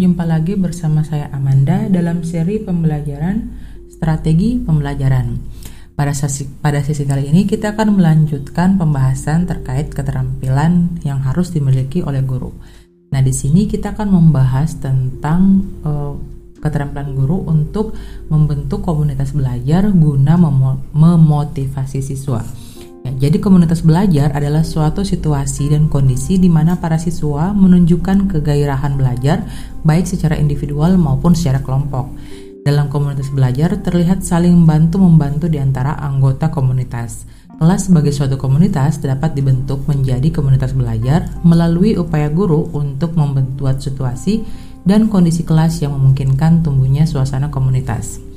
jumpa lagi bersama saya Amanda dalam seri pembelajaran strategi pembelajaran. Pada sesi, pada sesi kali ini kita akan melanjutkan pembahasan terkait keterampilan yang harus dimiliki oleh guru. Nah, di sini kita akan membahas tentang uh, keterampilan guru untuk membentuk komunitas belajar guna memotivasi siswa. Jadi komunitas belajar adalah suatu situasi dan kondisi di mana para siswa menunjukkan kegairahan belajar baik secara individual maupun secara kelompok. Dalam komunitas belajar terlihat saling membantu-membantu di antara anggota komunitas. Kelas sebagai suatu komunitas dapat dibentuk menjadi komunitas belajar melalui upaya guru untuk membentuk situasi dan kondisi kelas yang memungkinkan tumbuhnya suasana komunitas.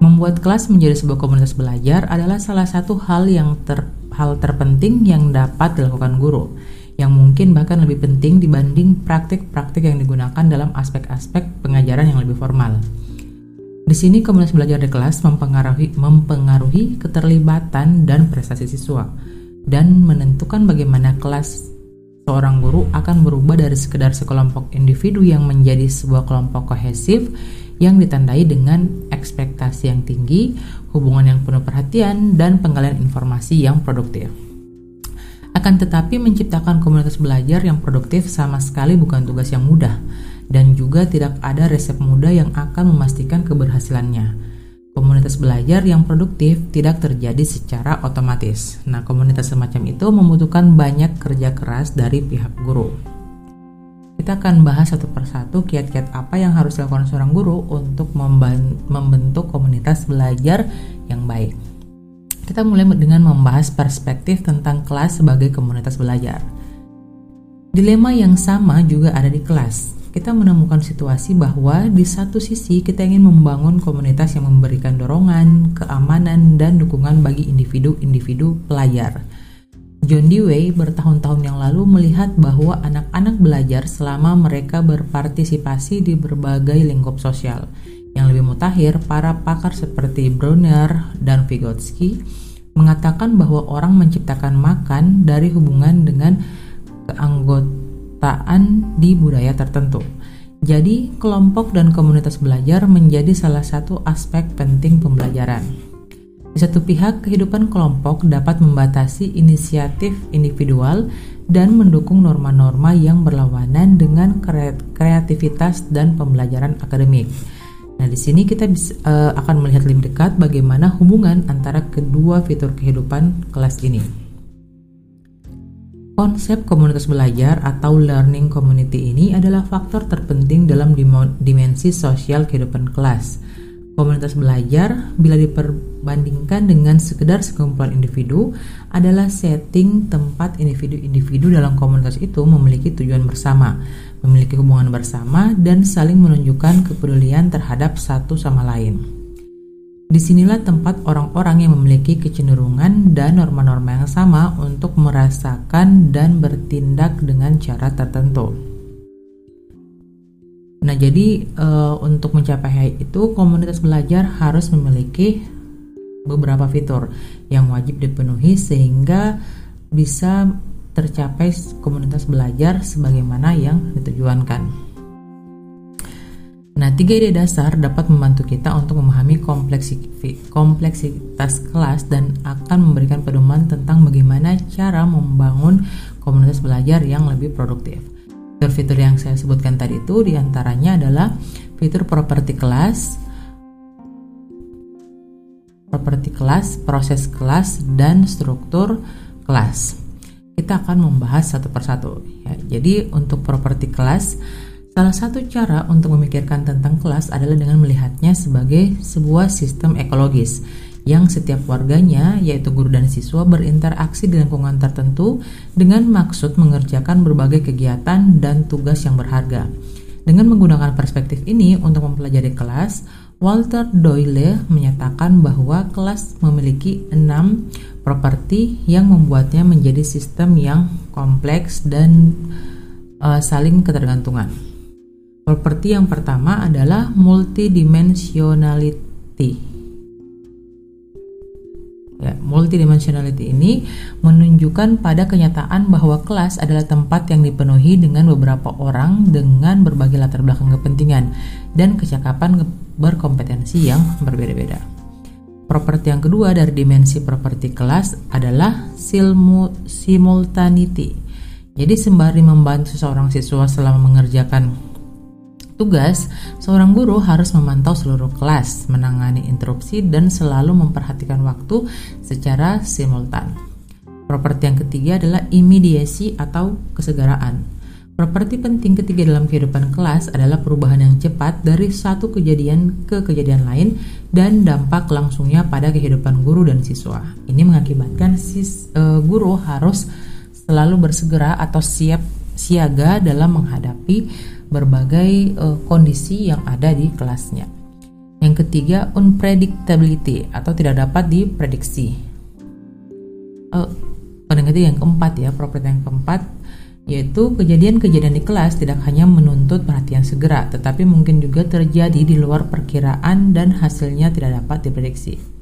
Membuat kelas menjadi sebuah komunitas belajar adalah salah satu hal yang ter, hal terpenting yang dapat dilakukan guru, yang mungkin bahkan lebih penting dibanding praktik-praktik yang digunakan dalam aspek-aspek pengajaran yang lebih formal. Di sini komunitas belajar di kelas mempengaruhi, mempengaruhi keterlibatan dan prestasi siswa, dan menentukan bagaimana kelas seorang guru akan berubah dari sekedar sekelompok individu yang menjadi sebuah kelompok kohesif yang ditandai dengan ekspektasi yang tinggi, hubungan yang penuh perhatian, dan penggalian informasi yang produktif. Akan tetapi, menciptakan komunitas belajar yang produktif sama sekali bukan tugas yang mudah, dan juga tidak ada resep mudah yang akan memastikan keberhasilannya. Komunitas belajar yang produktif tidak terjadi secara otomatis. Nah, komunitas semacam itu membutuhkan banyak kerja keras dari pihak guru. Kita akan bahas satu persatu kiat-kiat apa yang harus dilakukan seorang guru untuk membentuk komunitas belajar yang baik. Kita mulai dengan membahas perspektif tentang kelas sebagai komunitas belajar. Dilema yang sama juga ada di kelas. Kita menemukan situasi bahwa di satu sisi kita ingin membangun komunitas yang memberikan dorongan, keamanan, dan dukungan bagi individu-individu pelajar John Dewey bertahun-tahun yang lalu melihat bahwa anak-anak belajar selama mereka berpartisipasi di berbagai lingkup sosial. Yang lebih mutakhir, para pakar seperti Brunner dan Vygotsky mengatakan bahwa orang menciptakan makan dari hubungan dengan keanggotaan di budaya tertentu. Jadi, kelompok dan komunitas belajar menjadi salah satu aspek penting pembelajaran. Di satu pihak, kehidupan kelompok dapat membatasi inisiatif individual dan mendukung norma-norma yang berlawanan dengan kreativitas dan pembelajaran akademik. Nah, di sini kita bisa, uh, akan melihat lebih dekat bagaimana hubungan antara kedua fitur kehidupan kelas ini. Konsep komunitas belajar atau learning community ini adalah faktor terpenting dalam dimensi sosial kehidupan kelas Komunitas belajar bila diperbandingkan dengan sekedar sekumpulan individu adalah setting tempat individu-individu dalam komunitas itu memiliki tujuan bersama, memiliki hubungan bersama dan saling menunjukkan kepedulian terhadap satu sama lain. Di sinilah tempat orang-orang yang memiliki kecenderungan dan norma-norma yang sama untuk merasakan dan bertindak dengan cara tertentu. Nah, jadi uh, untuk mencapai itu komunitas belajar harus memiliki beberapa fitur yang wajib dipenuhi sehingga bisa tercapai komunitas belajar sebagaimana yang ditujuankan. Nah, tiga ide dasar dapat membantu kita untuk memahami kompleksitas kelas dan akan memberikan pedoman tentang bagaimana cara membangun komunitas belajar yang lebih produktif. Fitur-fitur yang saya sebutkan tadi itu di antaranya adalah fitur properti kelas, properti kelas, proses kelas, dan struktur kelas. Kita akan membahas satu persatu. Ya, jadi untuk properti kelas, salah satu cara untuk memikirkan tentang kelas adalah dengan melihatnya sebagai sebuah sistem ekologis yang setiap warganya, yaitu guru dan siswa, berinteraksi di lingkungan tertentu dengan maksud mengerjakan berbagai kegiatan dan tugas yang berharga. Dengan menggunakan perspektif ini untuk mempelajari kelas, Walter Doyle menyatakan bahwa kelas memiliki enam properti yang membuatnya menjadi sistem yang kompleks dan uh, saling ketergantungan. Properti yang pertama adalah multidimensionality Ya, multidimensionality ini menunjukkan pada kenyataan bahwa kelas adalah tempat yang dipenuhi dengan beberapa orang dengan berbagai latar belakang kepentingan dan kecakapan berkompetensi yang berbeda-beda. Properti yang kedua dari dimensi properti kelas adalah simultaneity. Jadi sembari membantu seorang siswa selama mengerjakan tugas, seorang guru harus memantau seluruh kelas, menangani interupsi, dan selalu memperhatikan waktu secara simultan. Properti yang ketiga adalah imediasi atau kesegaraan. Properti penting ketiga dalam kehidupan kelas adalah perubahan yang cepat dari satu kejadian ke kejadian lain dan dampak langsungnya pada kehidupan guru dan siswa. Ini mengakibatkan sis, uh, guru harus selalu bersegera atau siap siaga dalam menghadapi berbagai uh, kondisi yang ada di kelasnya. Yang ketiga, unpredictability atau tidak dapat diprediksi. Uh, yang keempat ya, properti yang keempat yaitu kejadian-kejadian di kelas tidak hanya menuntut perhatian segera, tetapi mungkin juga terjadi di luar perkiraan dan hasilnya tidak dapat diprediksi.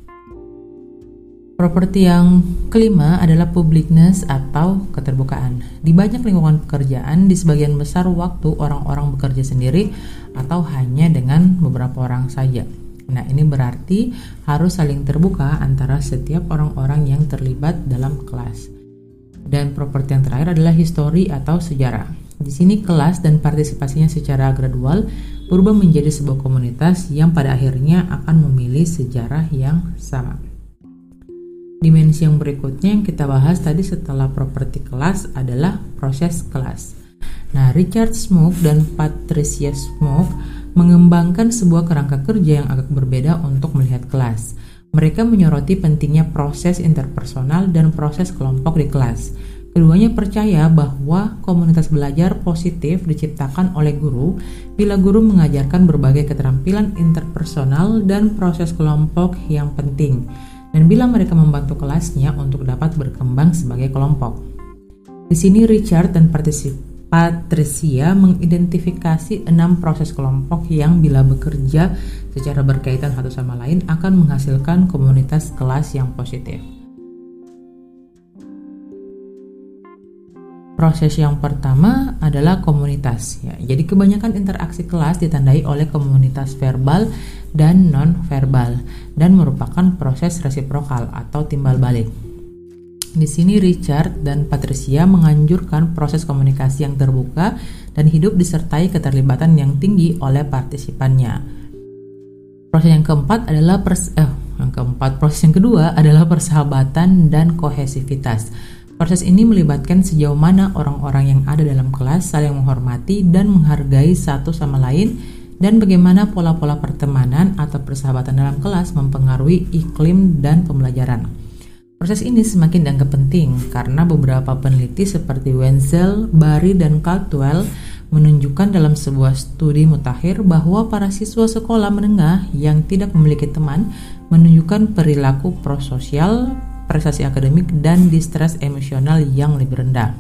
Properti yang kelima adalah publicness atau keterbukaan. Di banyak lingkungan pekerjaan, di sebagian besar waktu orang-orang bekerja sendiri atau hanya dengan beberapa orang saja. Nah, ini berarti harus saling terbuka antara setiap orang-orang yang terlibat dalam kelas. Dan properti yang terakhir adalah histori atau sejarah. Di sini kelas dan partisipasinya secara gradual berubah menjadi sebuah komunitas yang pada akhirnya akan memilih sejarah yang sama. Dimensi yang berikutnya yang kita bahas tadi setelah properti kelas adalah proses kelas. Nah, Richard Smoke dan Patricia Smoke mengembangkan sebuah kerangka kerja yang agak berbeda untuk melihat kelas. Mereka menyoroti pentingnya proses interpersonal dan proses kelompok di kelas. Keduanya percaya bahwa komunitas belajar positif diciptakan oleh guru bila guru mengajarkan berbagai keterampilan interpersonal dan proses kelompok yang penting dan bila mereka membantu kelasnya untuk dapat berkembang sebagai kelompok. Di sini Richard dan Patricia mengidentifikasi enam proses kelompok yang bila bekerja secara berkaitan satu sama lain akan menghasilkan komunitas kelas yang positif. Proses yang pertama adalah komunitas. Ya, jadi kebanyakan interaksi kelas ditandai oleh komunitas verbal dan non-verbal dan merupakan proses resiprokal atau timbal balik. Di sini Richard dan Patricia menganjurkan proses komunikasi yang terbuka dan hidup disertai keterlibatan yang tinggi oleh partisipannya. Proses yang keempat adalah pers eh, yang keempat proses yang kedua adalah persahabatan dan kohesivitas Proses ini melibatkan sejauh mana orang-orang yang ada dalam kelas saling menghormati dan menghargai satu sama lain dan bagaimana pola-pola pertemanan atau persahabatan dalam kelas mempengaruhi iklim dan pembelajaran. Proses ini semakin dianggap penting karena beberapa peneliti seperti Wenzel, Bari, dan Caldwell menunjukkan dalam sebuah studi mutakhir bahwa para siswa sekolah menengah yang tidak memiliki teman menunjukkan perilaku prososial prestasi akademik, dan distres emosional yang lebih rendah.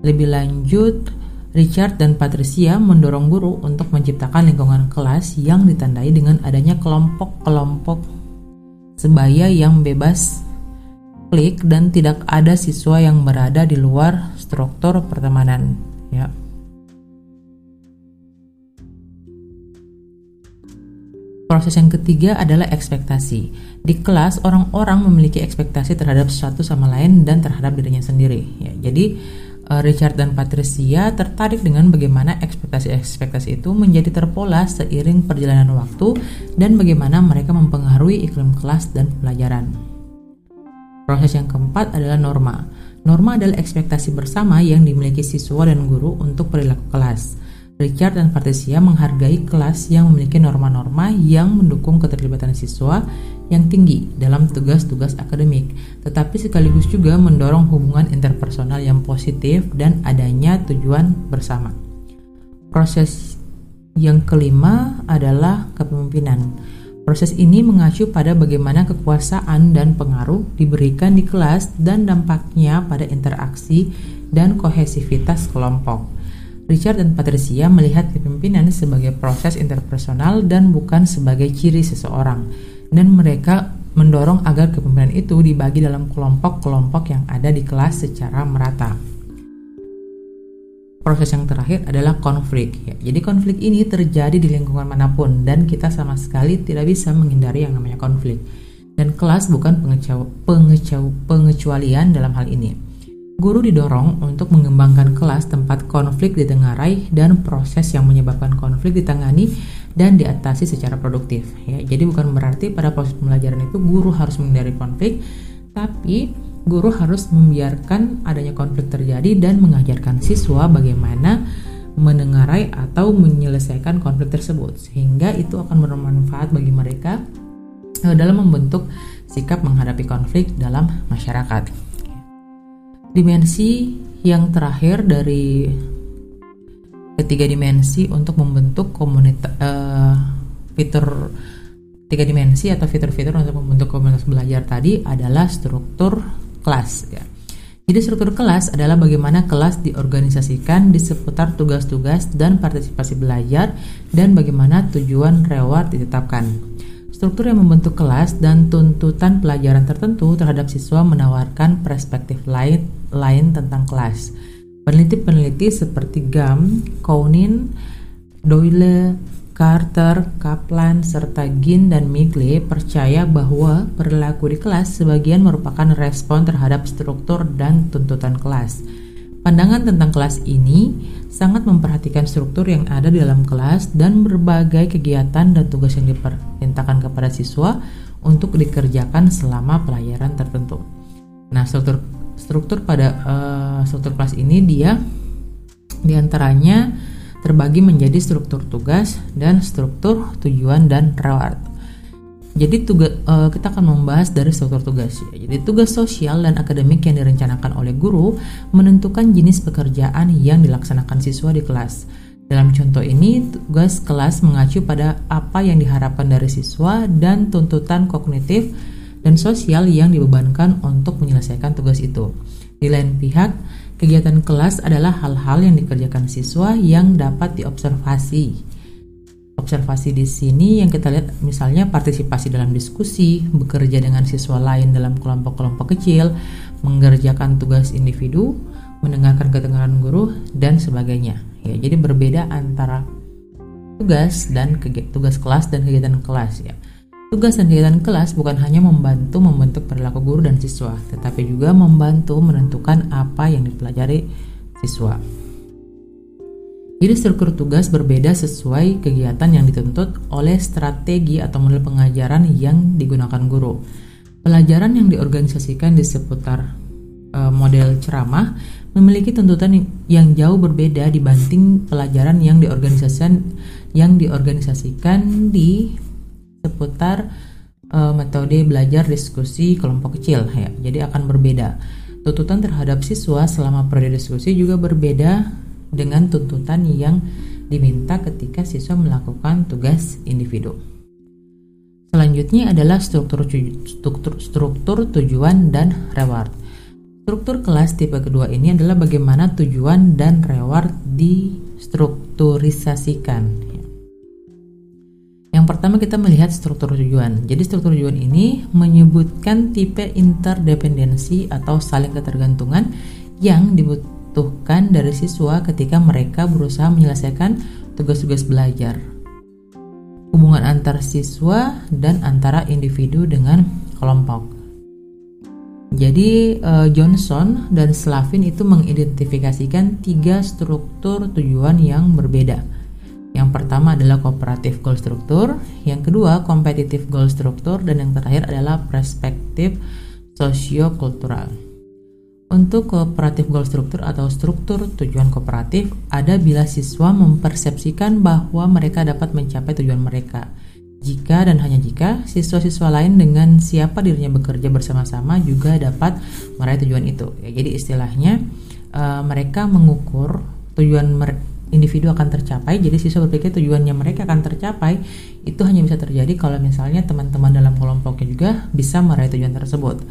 Lebih lanjut, Richard dan Patricia mendorong guru untuk menciptakan lingkungan kelas yang ditandai dengan adanya kelompok-kelompok sebaya yang bebas klik dan tidak ada siswa yang berada di luar struktur pertemanan. Ya. Proses yang ketiga adalah ekspektasi. Di kelas, orang-orang memiliki ekspektasi terhadap satu sama lain dan terhadap dirinya sendiri. Ya, jadi, eh, Richard dan Patricia tertarik dengan bagaimana ekspektasi-ekspektasi itu menjadi terpola seiring perjalanan waktu dan bagaimana mereka mempengaruhi iklim kelas dan pelajaran. Proses yang keempat adalah norma. Norma adalah ekspektasi bersama yang dimiliki siswa dan guru untuk perilaku kelas. Richard dan Patricia menghargai kelas yang memiliki norma-norma yang mendukung keterlibatan siswa yang tinggi dalam tugas-tugas akademik, tetapi sekaligus juga mendorong hubungan interpersonal yang positif dan adanya tujuan bersama. Proses yang kelima adalah kepemimpinan. Proses ini mengacu pada bagaimana kekuasaan dan pengaruh diberikan di kelas dan dampaknya pada interaksi dan kohesivitas kelompok. Richard dan Patricia melihat kepemimpinan sebagai proses interpersonal dan bukan sebagai ciri seseorang, dan mereka mendorong agar kepemimpinan itu dibagi dalam kelompok-kelompok yang ada di kelas secara merata. Proses yang terakhir adalah konflik. Ya, jadi konflik ini terjadi di lingkungan mana pun dan kita sama sekali tidak bisa menghindari yang namanya konflik. Dan kelas bukan pengecualian dalam hal ini. Guru didorong untuk mengembangkan kelas tempat konflik ditengarai dan proses yang menyebabkan konflik ditangani dan diatasi secara produktif. Ya, jadi bukan berarti pada proses pembelajaran itu guru harus menghindari konflik, tapi guru harus membiarkan adanya konflik terjadi dan mengajarkan siswa bagaimana menengarai atau menyelesaikan konflik tersebut sehingga itu akan bermanfaat bagi mereka eh, dalam membentuk sikap menghadapi konflik dalam masyarakat dimensi yang terakhir dari ketiga dimensi untuk membentuk komunitas uh, fitur tiga dimensi atau fitur-fitur untuk membentuk komunitas belajar tadi adalah struktur kelas ya. Jadi struktur kelas adalah bagaimana kelas diorganisasikan di seputar tugas-tugas dan partisipasi belajar dan bagaimana tujuan reward ditetapkan. Struktur yang membentuk kelas dan tuntutan pelajaran tertentu terhadap siswa menawarkan perspektif lain, lain tentang kelas. Peneliti-peneliti seperti Gam, Kounin, Doyle, Carter, Kaplan, serta Gin dan Migle percaya bahwa perilaku di kelas sebagian merupakan respon terhadap struktur dan tuntutan kelas. Pandangan tentang kelas ini sangat memperhatikan struktur yang ada di dalam kelas dan berbagai kegiatan dan tugas yang diperintahkan kepada siswa untuk dikerjakan selama pelajaran tertentu. Nah, struktur struktur pada uh, struktur kelas ini dia di antaranya terbagi menjadi struktur tugas dan struktur tujuan dan reward. Jadi tugas uh, kita akan membahas dari struktur tugas ya. Jadi tugas sosial dan akademik yang direncanakan oleh guru menentukan jenis pekerjaan yang dilaksanakan siswa di kelas. Dalam contoh ini, tugas kelas mengacu pada apa yang diharapkan dari siswa dan tuntutan kognitif dan sosial yang dibebankan untuk menyelesaikan tugas itu. Di lain pihak, kegiatan kelas adalah hal-hal yang dikerjakan siswa yang dapat diobservasi observasi di sini yang kita lihat misalnya partisipasi dalam diskusi, bekerja dengan siswa lain dalam kelompok-kelompok kecil, mengerjakan tugas individu, mendengarkan keterangan guru dan sebagainya. Ya, jadi berbeda antara tugas dan tugas kelas dan kegiatan kelas ya. Tugas dan kegiatan kelas bukan hanya membantu membentuk perilaku guru dan siswa, tetapi juga membantu menentukan apa yang dipelajari siswa. Jadi struktur tugas berbeda sesuai kegiatan yang dituntut oleh strategi atau model pengajaran yang digunakan guru. Pelajaran yang diorganisasikan di seputar e, model ceramah memiliki tuntutan yang jauh berbeda dibanding pelajaran yang diorganisasikan yang diorganisasikan di seputar e, metode belajar diskusi kelompok kecil ya. Jadi akan berbeda. Tuntutan terhadap siswa selama periode diskusi juga berbeda dengan tuntutan yang diminta ketika siswa melakukan tugas individu. Selanjutnya adalah struktur, struktur, struktur tujuan dan reward. Struktur kelas tipe kedua ini adalah bagaimana tujuan dan reward distrukturisasikan. Pertama kita melihat struktur tujuan. Jadi struktur tujuan ini menyebutkan tipe interdependensi atau saling ketergantungan yang dibutuhkan dibutuhkan dari siswa ketika mereka berusaha menyelesaikan tugas-tugas belajar. Hubungan antar siswa dan antara individu dengan kelompok. Jadi eh, Johnson dan Slavin itu mengidentifikasikan tiga struktur tujuan yang berbeda. Yang pertama adalah kooperatif goal struktur, yang kedua kompetitif goal struktur, dan yang terakhir adalah perspektif sosiokultural. Untuk kooperatif goal struktur atau struktur tujuan kooperatif ada bila siswa mempersepsikan bahwa mereka dapat mencapai tujuan mereka. Jika dan hanya jika siswa-siswa lain dengan siapa dirinya bekerja bersama-sama juga dapat meraih tujuan itu. Ya, jadi istilahnya uh, mereka mengukur tujuan individu akan tercapai. Jadi siswa berpikir tujuannya mereka akan tercapai itu hanya bisa terjadi kalau misalnya teman-teman dalam kelompoknya juga bisa meraih tujuan tersebut.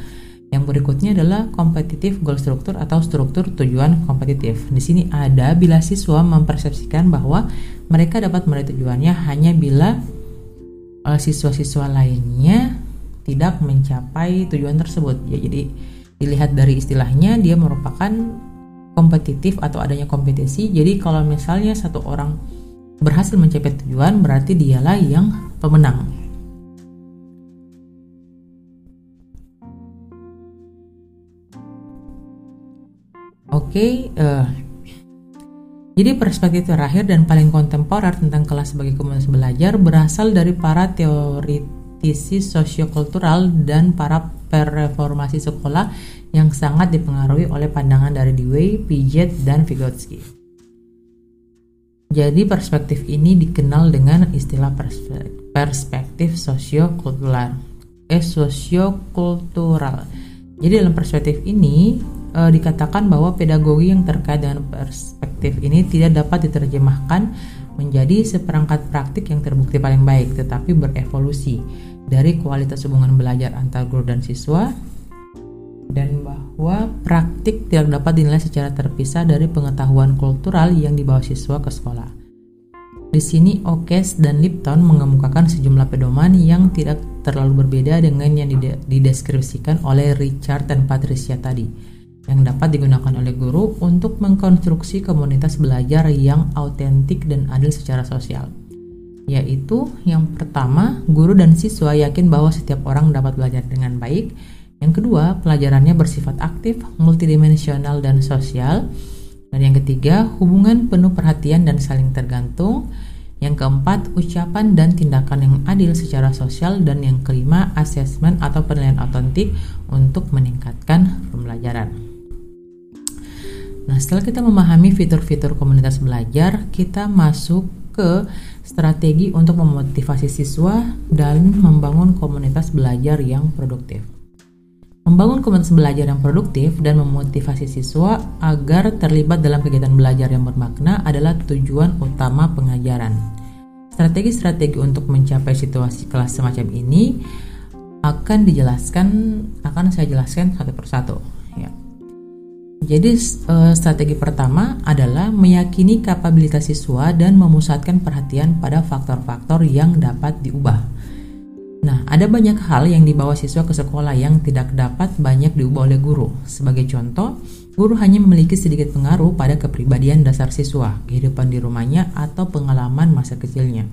Yang berikutnya adalah kompetitif goal struktur atau struktur tujuan kompetitif. Di sini ada bila siswa mempersepsikan bahwa mereka dapat meraih tujuannya hanya bila uh, siswa-siswa lainnya tidak mencapai tujuan tersebut. Ya, jadi dilihat dari istilahnya dia merupakan kompetitif atau adanya kompetisi. Jadi kalau misalnya satu orang berhasil mencapai tujuan berarti dialah yang pemenang. Oke, okay, uh, eh, jadi perspektif terakhir dan paling kontemporer tentang kelas sebagai komunitas belajar berasal dari para teoritisi sosiokultural dan para pereformasi sekolah yang sangat dipengaruhi oleh pandangan dari Dewey, Piaget, dan Vygotsky. Jadi perspektif ini dikenal dengan istilah perspektif sosiokultural. Eh sosiokultural. Jadi dalam perspektif ini e, dikatakan bahwa pedagogi yang terkait dengan perspektif ini tidak dapat diterjemahkan menjadi seperangkat praktik yang terbukti paling baik, tetapi berevolusi dari kualitas hubungan belajar antar guru dan siswa dan bahwa praktik tidak dapat dinilai secara terpisah dari pengetahuan kultural yang dibawa siswa ke sekolah. Di sini Oakes dan Lipton mengemukakan sejumlah pedoman yang tidak terlalu berbeda dengan yang dideskripsikan oleh Richard dan Patricia tadi, yang dapat digunakan oleh guru untuk mengkonstruksi komunitas belajar yang autentik dan adil secara sosial. Yaitu yang pertama, guru dan siswa yakin bahwa setiap orang dapat belajar dengan baik, yang kedua, pelajarannya bersifat aktif, multidimensional, dan sosial. Dan yang ketiga, hubungan penuh perhatian dan saling tergantung. Yang keempat, ucapan dan tindakan yang adil secara sosial. Dan yang kelima, asesmen atau penilaian otentik untuk meningkatkan pembelajaran. Nah, setelah kita memahami fitur-fitur komunitas belajar, kita masuk ke strategi untuk memotivasi siswa dan membangun komunitas belajar yang produktif. Membangun komunitas belajar yang produktif dan memotivasi siswa agar terlibat dalam kegiatan belajar yang bermakna adalah tujuan utama pengajaran. Strategi-strategi untuk mencapai situasi kelas semacam ini akan dijelaskan, akan saya jelaskan satu persatu. Ya. Jadi eh, strategi pertama adalah meyakini kapabilitas siswa dan memusatkan perhatian pada faktor-faktor yang dapat diubah. Nah, ada banyak hal yang dibawa siswa ke sekolah yang tidak dapat banyak diubah oleh guru. Sebagai contoh, guru hanya memiliki sedikit pengaruh pada kepribadian dasar siswa, kehidupan di rumahnya, atau pengalaman masa kecilnya.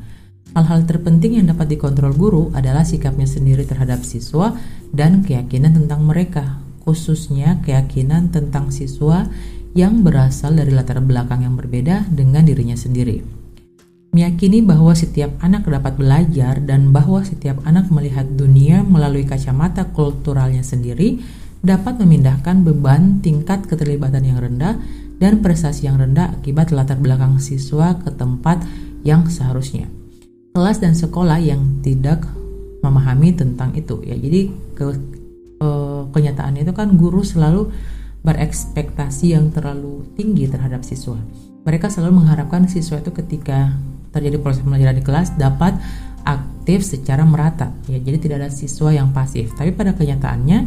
Hal-hal terpenting yang dapat dikontrol guru adalah sikapnya sendiri terhadap siswa dan keyakinan tentang mereka, khususnya keyakinan tentang siswa yang berasal dari latar belakang yang berbeda dengan dirinya sendiri meyakini bahwa setiap anak dapat belajar dan bahwa setiap anak melihat dunia melalui kacamata kulturalnya sendiri dapat memindahkan beban tingkat keterlibatan yang rendah dan prestasi yang rendah akibat latar belakang siswa ke tempat yang seharusnya. Kelas dan sekolah yang tidak memahami tentang itu ya. Jadi ke e, kenyataannya itu kan guru selalu berekspektasi yang terlalu tinggi terhadap siswa. Mereka selalu mengharapkan siswa itu ketika terjadi proses pembelajaran di kelas dapat aktif secara merata. Ya jadi tidak ada siswa yang pasif. Tapi pada kenyataannya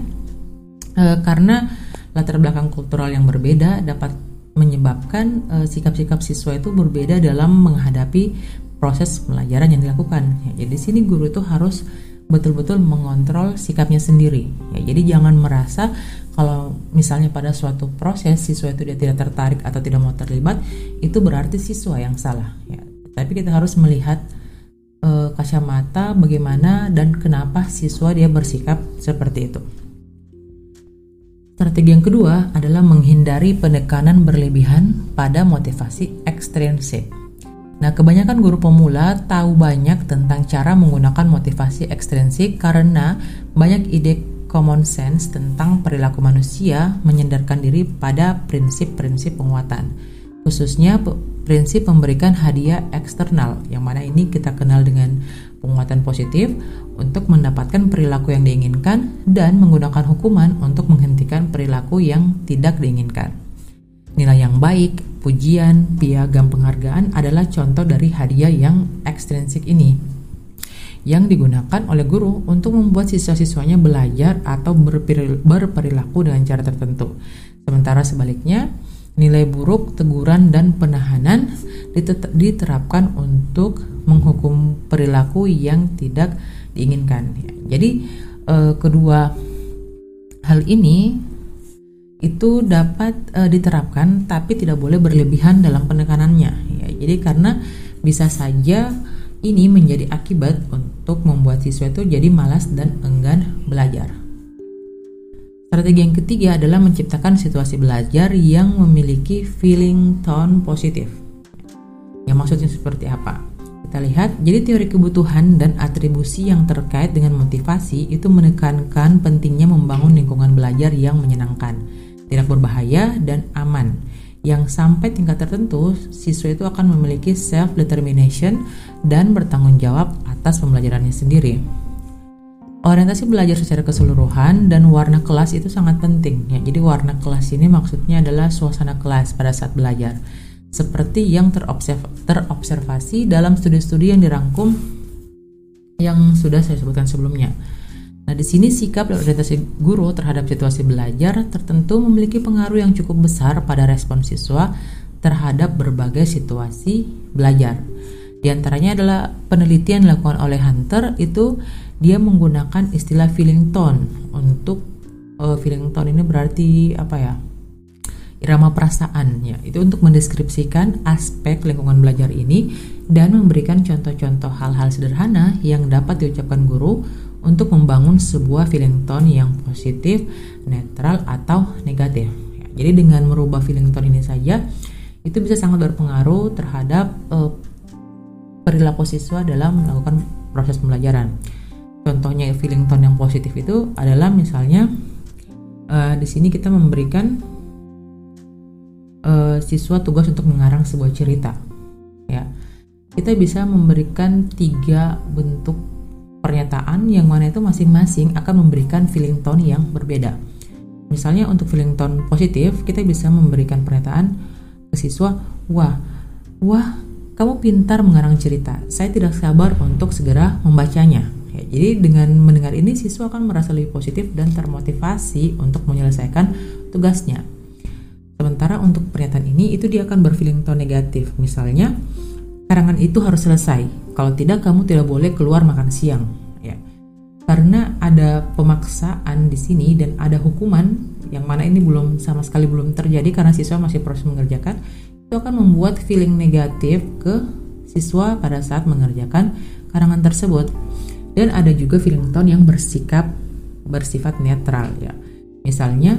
e, karena latar belakang kultural yang berbeda dapat menyebabkan e, sikap-sikap siswa itu berbeda dalam menghadapi proses pembelajaran yang dilakukan. Ya, jadi sini guru itu harus betul-betul mengontrol sikapnya sendiri. Ya jadi jangan merasa kalau misalnya pada suatu proses siswa itu dia tidak tertarik atau tidak mau terlibat itu berarti siswa yang salah. Ya tapi kita harus melihat e, kacamata bagaimana dan kenapa siswa dia bersikap seperti itu. Strategi yang kedua adalah menghindari penekanan berlebihan pada motivasi ekstrinsik. Nah, kebanyakan guru pemula tahu banyak tentang cara menggunakan motivasi ekstrinsik karena banyak ide common sense tentang perilaku manusia menyandarkan diri pada prinsip-prinsip penguatan, khususnya prinsip memberikan hadiah eksternal yang mana ini kita kenal dengan penguatan positif untuk mendapatkan perilaku yang diinginkan dan menggunakan hukuman untuk menghentikan perilaku yang tidak diinginkan. Nilai yang baik, pujian, piagam penghargaan adalah contoh dari hadiah yang ekstrinsik ini yang digunakan oleh guru untuk membuat siswa-siswanya belajar atau berperilaku dengan cara tertentu. Sementara sebaliknya, Nilai buruk, teguran, dan penahanan diterapkan untuk menghukum perilaku yang tidak diinginkan. Jadi uh, kedua hal ini itu dapat uh, diterapkan tapi tidak boleh berlebihan dalam penekanannya ya jadi karena bisa saja ini menjadi akibat untuk membuat siswa itu jadi malas dan enggan belajar. Strategi yang ketiga adalah menciptakan situasi belajar yang memiliki feeling tone positif. Yang maksudnya seperti apa? Kita lihat, jadi teori kebutuhan dan atribusi yang terkait dengan motivasi itu menekankan pentingnya membangun lingkungan belajar yang menyenangkan, tidak berbahaya, dan aman yang sampai tingkat tertentu, siswa itu akan memiliki self-determination dan bertanggung jawab atas pembelajarannya sendiri. Orientasi belajar secara keseluruhan dan warna kelas itu sangat penting. Ya, jadi warna kelas ini maksudnya adalah suasana kelas pada saat belajar. Seperti yang terobserv terobservasi dalam studi-studi yang dirangkum yang sudah saya sebutkan sebelumnya. Nah, di sini sikap dan orientasi guru terhadap situasi belajar tertentu memiliki pengaruh yang cukup besar pada respon siswa terhadap berbagai situasi belajar. Di antaranya adalah penelitian dilakukan oleh Hunter itu dia menggunakan istilah feeling tone untuk uh, feeling tone ini berarti apa ya? irama perasaan ya. Itu untuk mendeskripsikan aspek lingkungan belajar ini dan memberikan contoh-contoh hal-hal sederhana yang dapat diucapkan guru untuk membangun sebuah feeling tone yang positif, netral atau negatif. Ya, jadi dengan merubah feeling tone ini saja itu bisa sangat berpengaruh terhadap uh, perilaku siswa dalam melakukan proses pembelajaran. Contohnya feeling tone yang positif itu adalah misalnya uh, di sini kita memberikan uh, siswa tugas untuk mengarang sebuah cerita. Ya, kita bisa memberikan tiga bentuk pernyataan yang mana itu masing-masing akan memberikan feeling tone yang berbeda. Misalnya untuk feeling tone positif, kita bisa memberikan pernyataan ke siswa, "Wah, wah, kamu pintar mengarang cerita. Saya tidak sabar untuk segera membacanya." Jadi dengan mendengar ini siswa akan merasa lebih positif dan termotivasi untuk menyelesaikan tugasnya. Sementara untuk pernyataan ini itu dia akan berfeeling tone negatif. Misalnya, karangan itu harus selesai. Kalau tidak, kamu tidak boleh keluar makan siang. Ya, karena ada pemaksaan di sini dan ada hukuman yang mana ini belum sama sekali belum terjadi karena siswa masih proses mengerjakan, itu akan membuat feeling negatif ke siswa pada saat mengerjakan karangan tersebut. Dan ada juga feeling tone yang bersikap bersifat netral ya. Misalnya,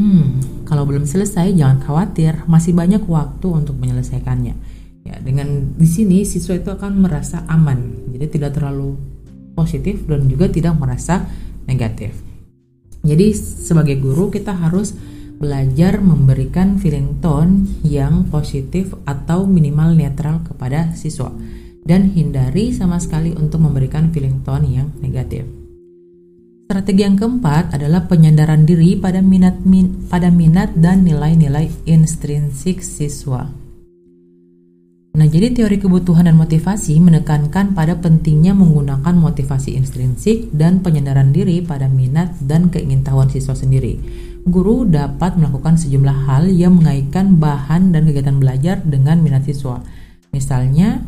hmm, kalau belum selesai jangan khawatir, masih banyak waktu untuk menyelesaikannya Ya, dengan di sini siswa itu akan merasa aman, jadi tidak terlalu positif dan juga tidak merasa negatif. Jadi sebagai guru kita harus belajar memberikan feeling tone yang positif atau minimal netral kepada siswa dan hindari sama sekali untuk memberikan feeling tone yang negatif. Strategi yang keempat adalah penyandaran diri pada minat min, pada minat dan nilai-nilai intrinsik siswa. Nah, jadi teori kebutuhan dan motivasi menekankan pada pentingnya menggunakan motivasi intrinsik dan penyandaran diri pada minat dan keingintahuan siswa sendiri. Guru dapat melakukan sejumlah hal yang mengaitkan bahan dan kegiatan belajar dengan minat siswa. Misalnya,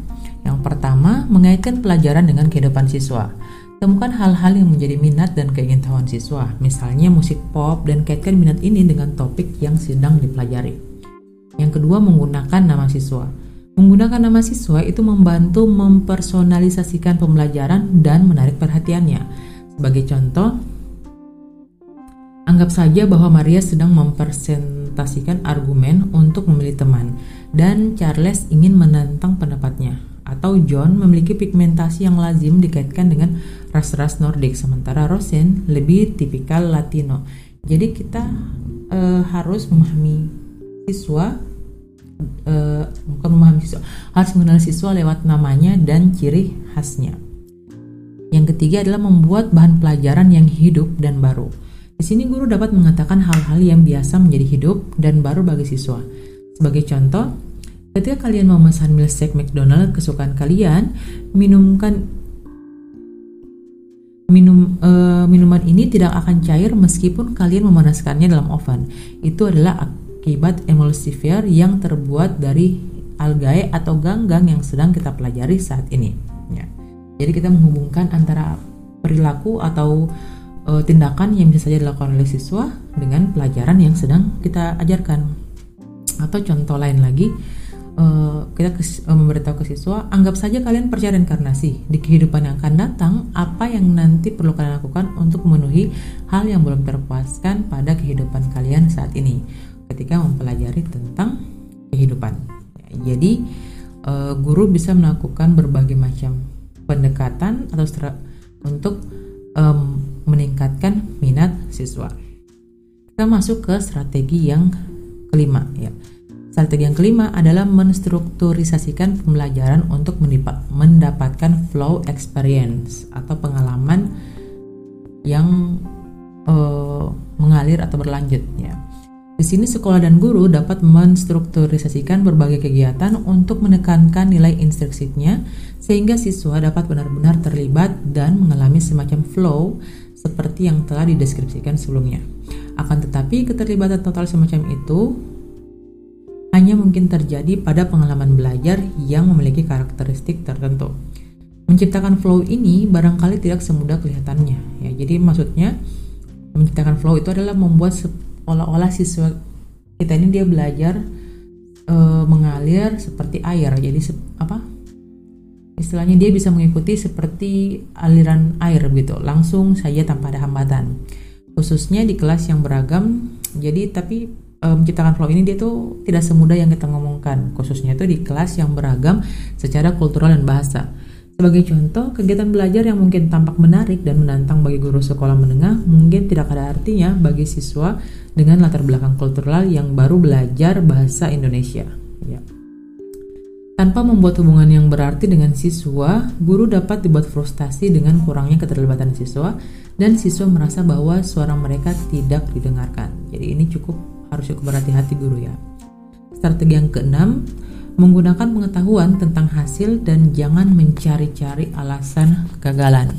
yang pertama, mengaitkan pelajaran dengan kehidupan siswa. Temukan hal-hal yang menjadi minat dan keingintahuan siswa, misalnya musik pop, dan kaitkan minat ini dengan topik yang sedang dipelajari. Yang kedua, menggunakan nama siswa. Menggunakan nama siswa itu membantu mempersonalisasikan pembelajaran dan menarik perhatiannya. Sebagai contoh, anggap saja bahwa Maria sedang mempresentasikan argumen untuk memilih teman dan Charles ingin menantang pendapatnya. Atau John memiliki pigmentasi yang lazim dikaitkan dengan ras-ras Nordik, sementara Rosen lebih tipikal Latino. Jadi kita uh, harus memahami siswa uh, bukan memahami siswa harus mengenal siswa lewat namanya dan ciri khasnya. Yang ketiga adalah membuat bahan pelajaran yang hidup dan baru. Di sini guru dapat mengatakan hal-hal yang biasa menjadi hidup dan baru bagi siswa. Sebagai contoh ketika kalian memesan milkshake McDonald kesukaan kalian minumkan minum uh, minuman ini tidak akan cair meskipun kalian memanaskannya dalam oven. Itu adalah akibat emulsifier yang terbuat dari algae atau ganggang yang sedang kita pelajari saat ini. Ya. Jadi kita menghubungkan antara perilaku atau uh, tindakan yang bisa saja dilakukan oleh siswa dengan pelajaran yang sedang kita ajarkan. Atau contoh lain lagi, uh, kita ke, uh, memberitahu ke siswa, anggap saja kalian percaya reinkarnasi. Di kehidupan yang akan datang, apa yang nanti perlu kalian lakukan untuk memenuhi hal yang belum terpuaskan pada kehidupan kalian saat ini ketika mempelajari tentang kehidupan. Jadi, uh, guru bisa melakukan berbagai macam pendekatan atau untuk um, meningkatkan minat siswa. Kita masuk ke strategi yang kelima ya. Strategi yang kelima adalah menstrukturisasikan pembelajaran untuk mendapatkan flow experience atau pengalaman yang uh, mengalir atau berlanjut ya. Di sini sekolah dan guru dapat menstrukturisasikan berbagai kegiatan untuk menekankan nilai instruksinya sehingga siswa dapat benar-benar terlibat dan mengalami semacam flow seperti yang telah dideskripsikan sebelumnya. Akan tetapi keterlibatan total semacam itu hanya mungkin terjadi pada pengalaman belajar yang memiliki karakteristik tertentu. Menciptakan flow ini barangkali tidak semudah kelihatannya. Ya, jadi maksudnya menciptakan flow itu adalah membuat seolah-olah siswa kita ini dia belajar e, mengalir seperti air jadi se apa istilahnya dia bisa mengikuti seperti aliran air gitu langsung saja tanpa ada hambatan khususnya di kelas yang beragam jadi tapi menciptakan flow ini dia tuh tidak semudah yang kita ngomongkan khususnya itu di kelas yang beragam secara kultural dan bahasa sebagai contoh, kegiatan belajar yang mungkin tampak menarik dan menantang bagi guru sekolah menengah mungkin tidak ada artinya bagi siswa dengan latar belakang kultural yang baru belajar bahasa Indonesia. Ya. Tanpa membuat hubungan yang berarti dengan siswa, guru dapat dibuat frustasi dengan kurangnya keterlibatan siswa dan siswa merasa bahwa suara mereka tidak didengarkan. Jadi ini cukup harus cukup berhati-hati guru ya. Strategi yang keenam, menggunakan pengetahuan tentang hasil dan jangan mencari-cari alasan kegagalan.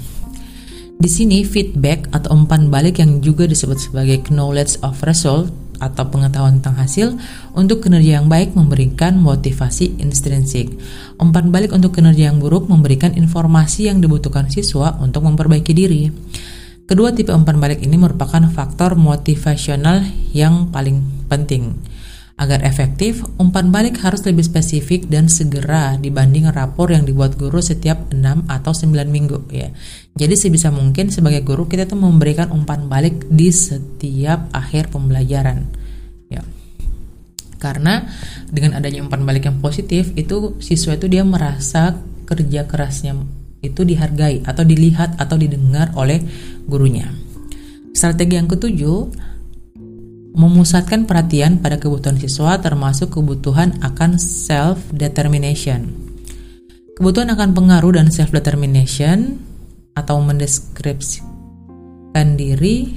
Di sini feedback atau umpan balik yang juga disebut sebagai knowledge of result atau pengetahuan tentang hasil untuk kinerja yang baik memberikan motivasi intrinsik. Umpan balik untuk kinerja yang buruk memberikan informasi yang dibutuhkan siswa untuk memperbaiki diri. Kedua tipe umpan balik ini merupakan faktor motivasional yang paling penting. Agar efektif, umpan balik harus lebih spesifik dan segera dibanding rapor yang dibuat guru setiap 6 atau 9 minggu ya. Jadi sebisa mungkin sebagai guru kita tuh memberikan umpan balik di setiap akhir pembelajaran. Ya. Karena dengan adanya umpan balik yang positif itu siswa itu dia merasa kerja kerasnya itu dihargai atau dilihat atau didengar oleh gurunya. Strategi yang ketujuh memusatkan perhatian pada kebutuhan siswa termasuk kebutuhan akan self determination. Kebutuhan akan pengaruh dan self determination atau mendeskripsikan diri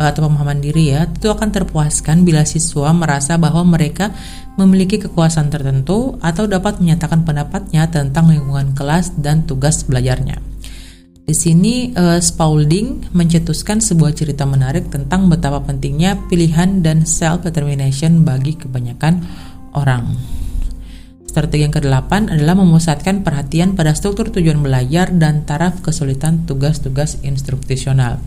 atau pemahaman diri ya itu akan terpuaskan bila siswa merasa bahwa mereka memiliki kekuasaan tertentu atau dapat menyatakan pendapatnya tentang lingkungan kelas dan tugas belajarnya. Di sini uh, Spaulding mencetuskan sebuah cerita menarik tentang betapa pentingnya pilihan dan self determination bagi kebanyakan orang. Strategi yang kedelapan adalah memusatkan perhatian pada struktur tujuan belajar dan taraf kesulitan tugas-tugas instruksional.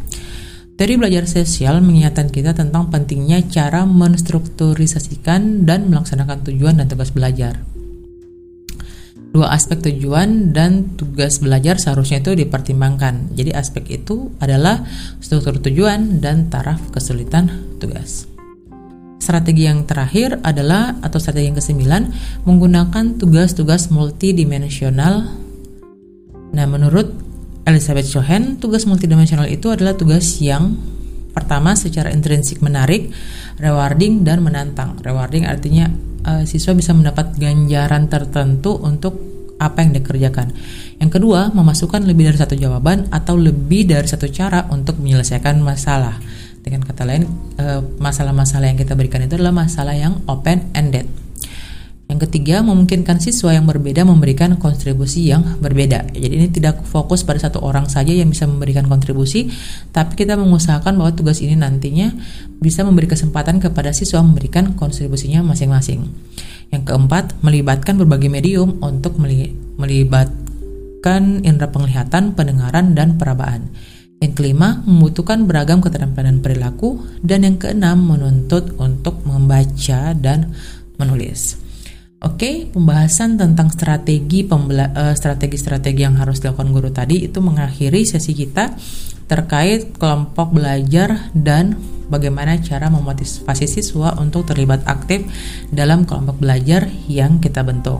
Teori belajar sosial mengingatkan kita tentang pentingnya cara menstrukturisasikan dan melaksanakan tujuan dan tugas belajar dua aspek tujuan dan tugas belajar seharusnya itu dipertimbangkan. Jadi aspek itu adalah struktur tujuan dan taraf kesulitan tugas. Strategi yang terakhir adalah atau strategi yang kesembilan menggunakan tugas-tugas multidimensional. Nah, menurut Elizabeth Cohen, tugas multidimensional itu adalah tugas yang pertama secara intrinsik menarik, rewarding dan menantang. Rewarding artinya uh, siswa bisa mendapat ganjaran tertentu untuk apa yang dikerjakan. Yang kedua, memasukkan lebih dari satu jawaban atau lebih dari satu cara untuk menyelesaikan masalah. Dengan kata lain, eh, masalah-masalah yang kita berikan itu adalah masalah yang open ended. Yang ketiga, memungkinkan siswa yang berbeda memberikan kontribusi yang berbeda. Jadi ini tidak fokus pada satu orang saja yang bisa memberikan kontribusi, tapi kita mengusahakan bahwa tugas ini nantinya bisa memberi kesempatan kepada siswa memberikan kontribusinya masing-masing. Yang keempat, melibatkan berbagai medium untuk melibatkan indera penglihatan, pendengaran, dan perabaan. Yang kelima, membutuhkan beragam keterampilan perilaku. Dan yang keenam, menuntut untuk membaca dan menulis. Oke, pembahasan tentang strategi eh, strategi-strategi yang harus dilakukan guru tadi itu mengakhiri sesi kita terkait kelompok belajar dan bagaimana cara memotivasi siswa untuk terlibat aktif dalam kelompok belajar yang kita bentuk.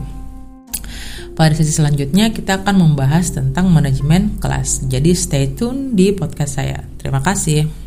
Pada sesi selanjutnya kita akan membahas tentang manajemen kelas. Jadi stay tune di podcast saya. Terima kasih.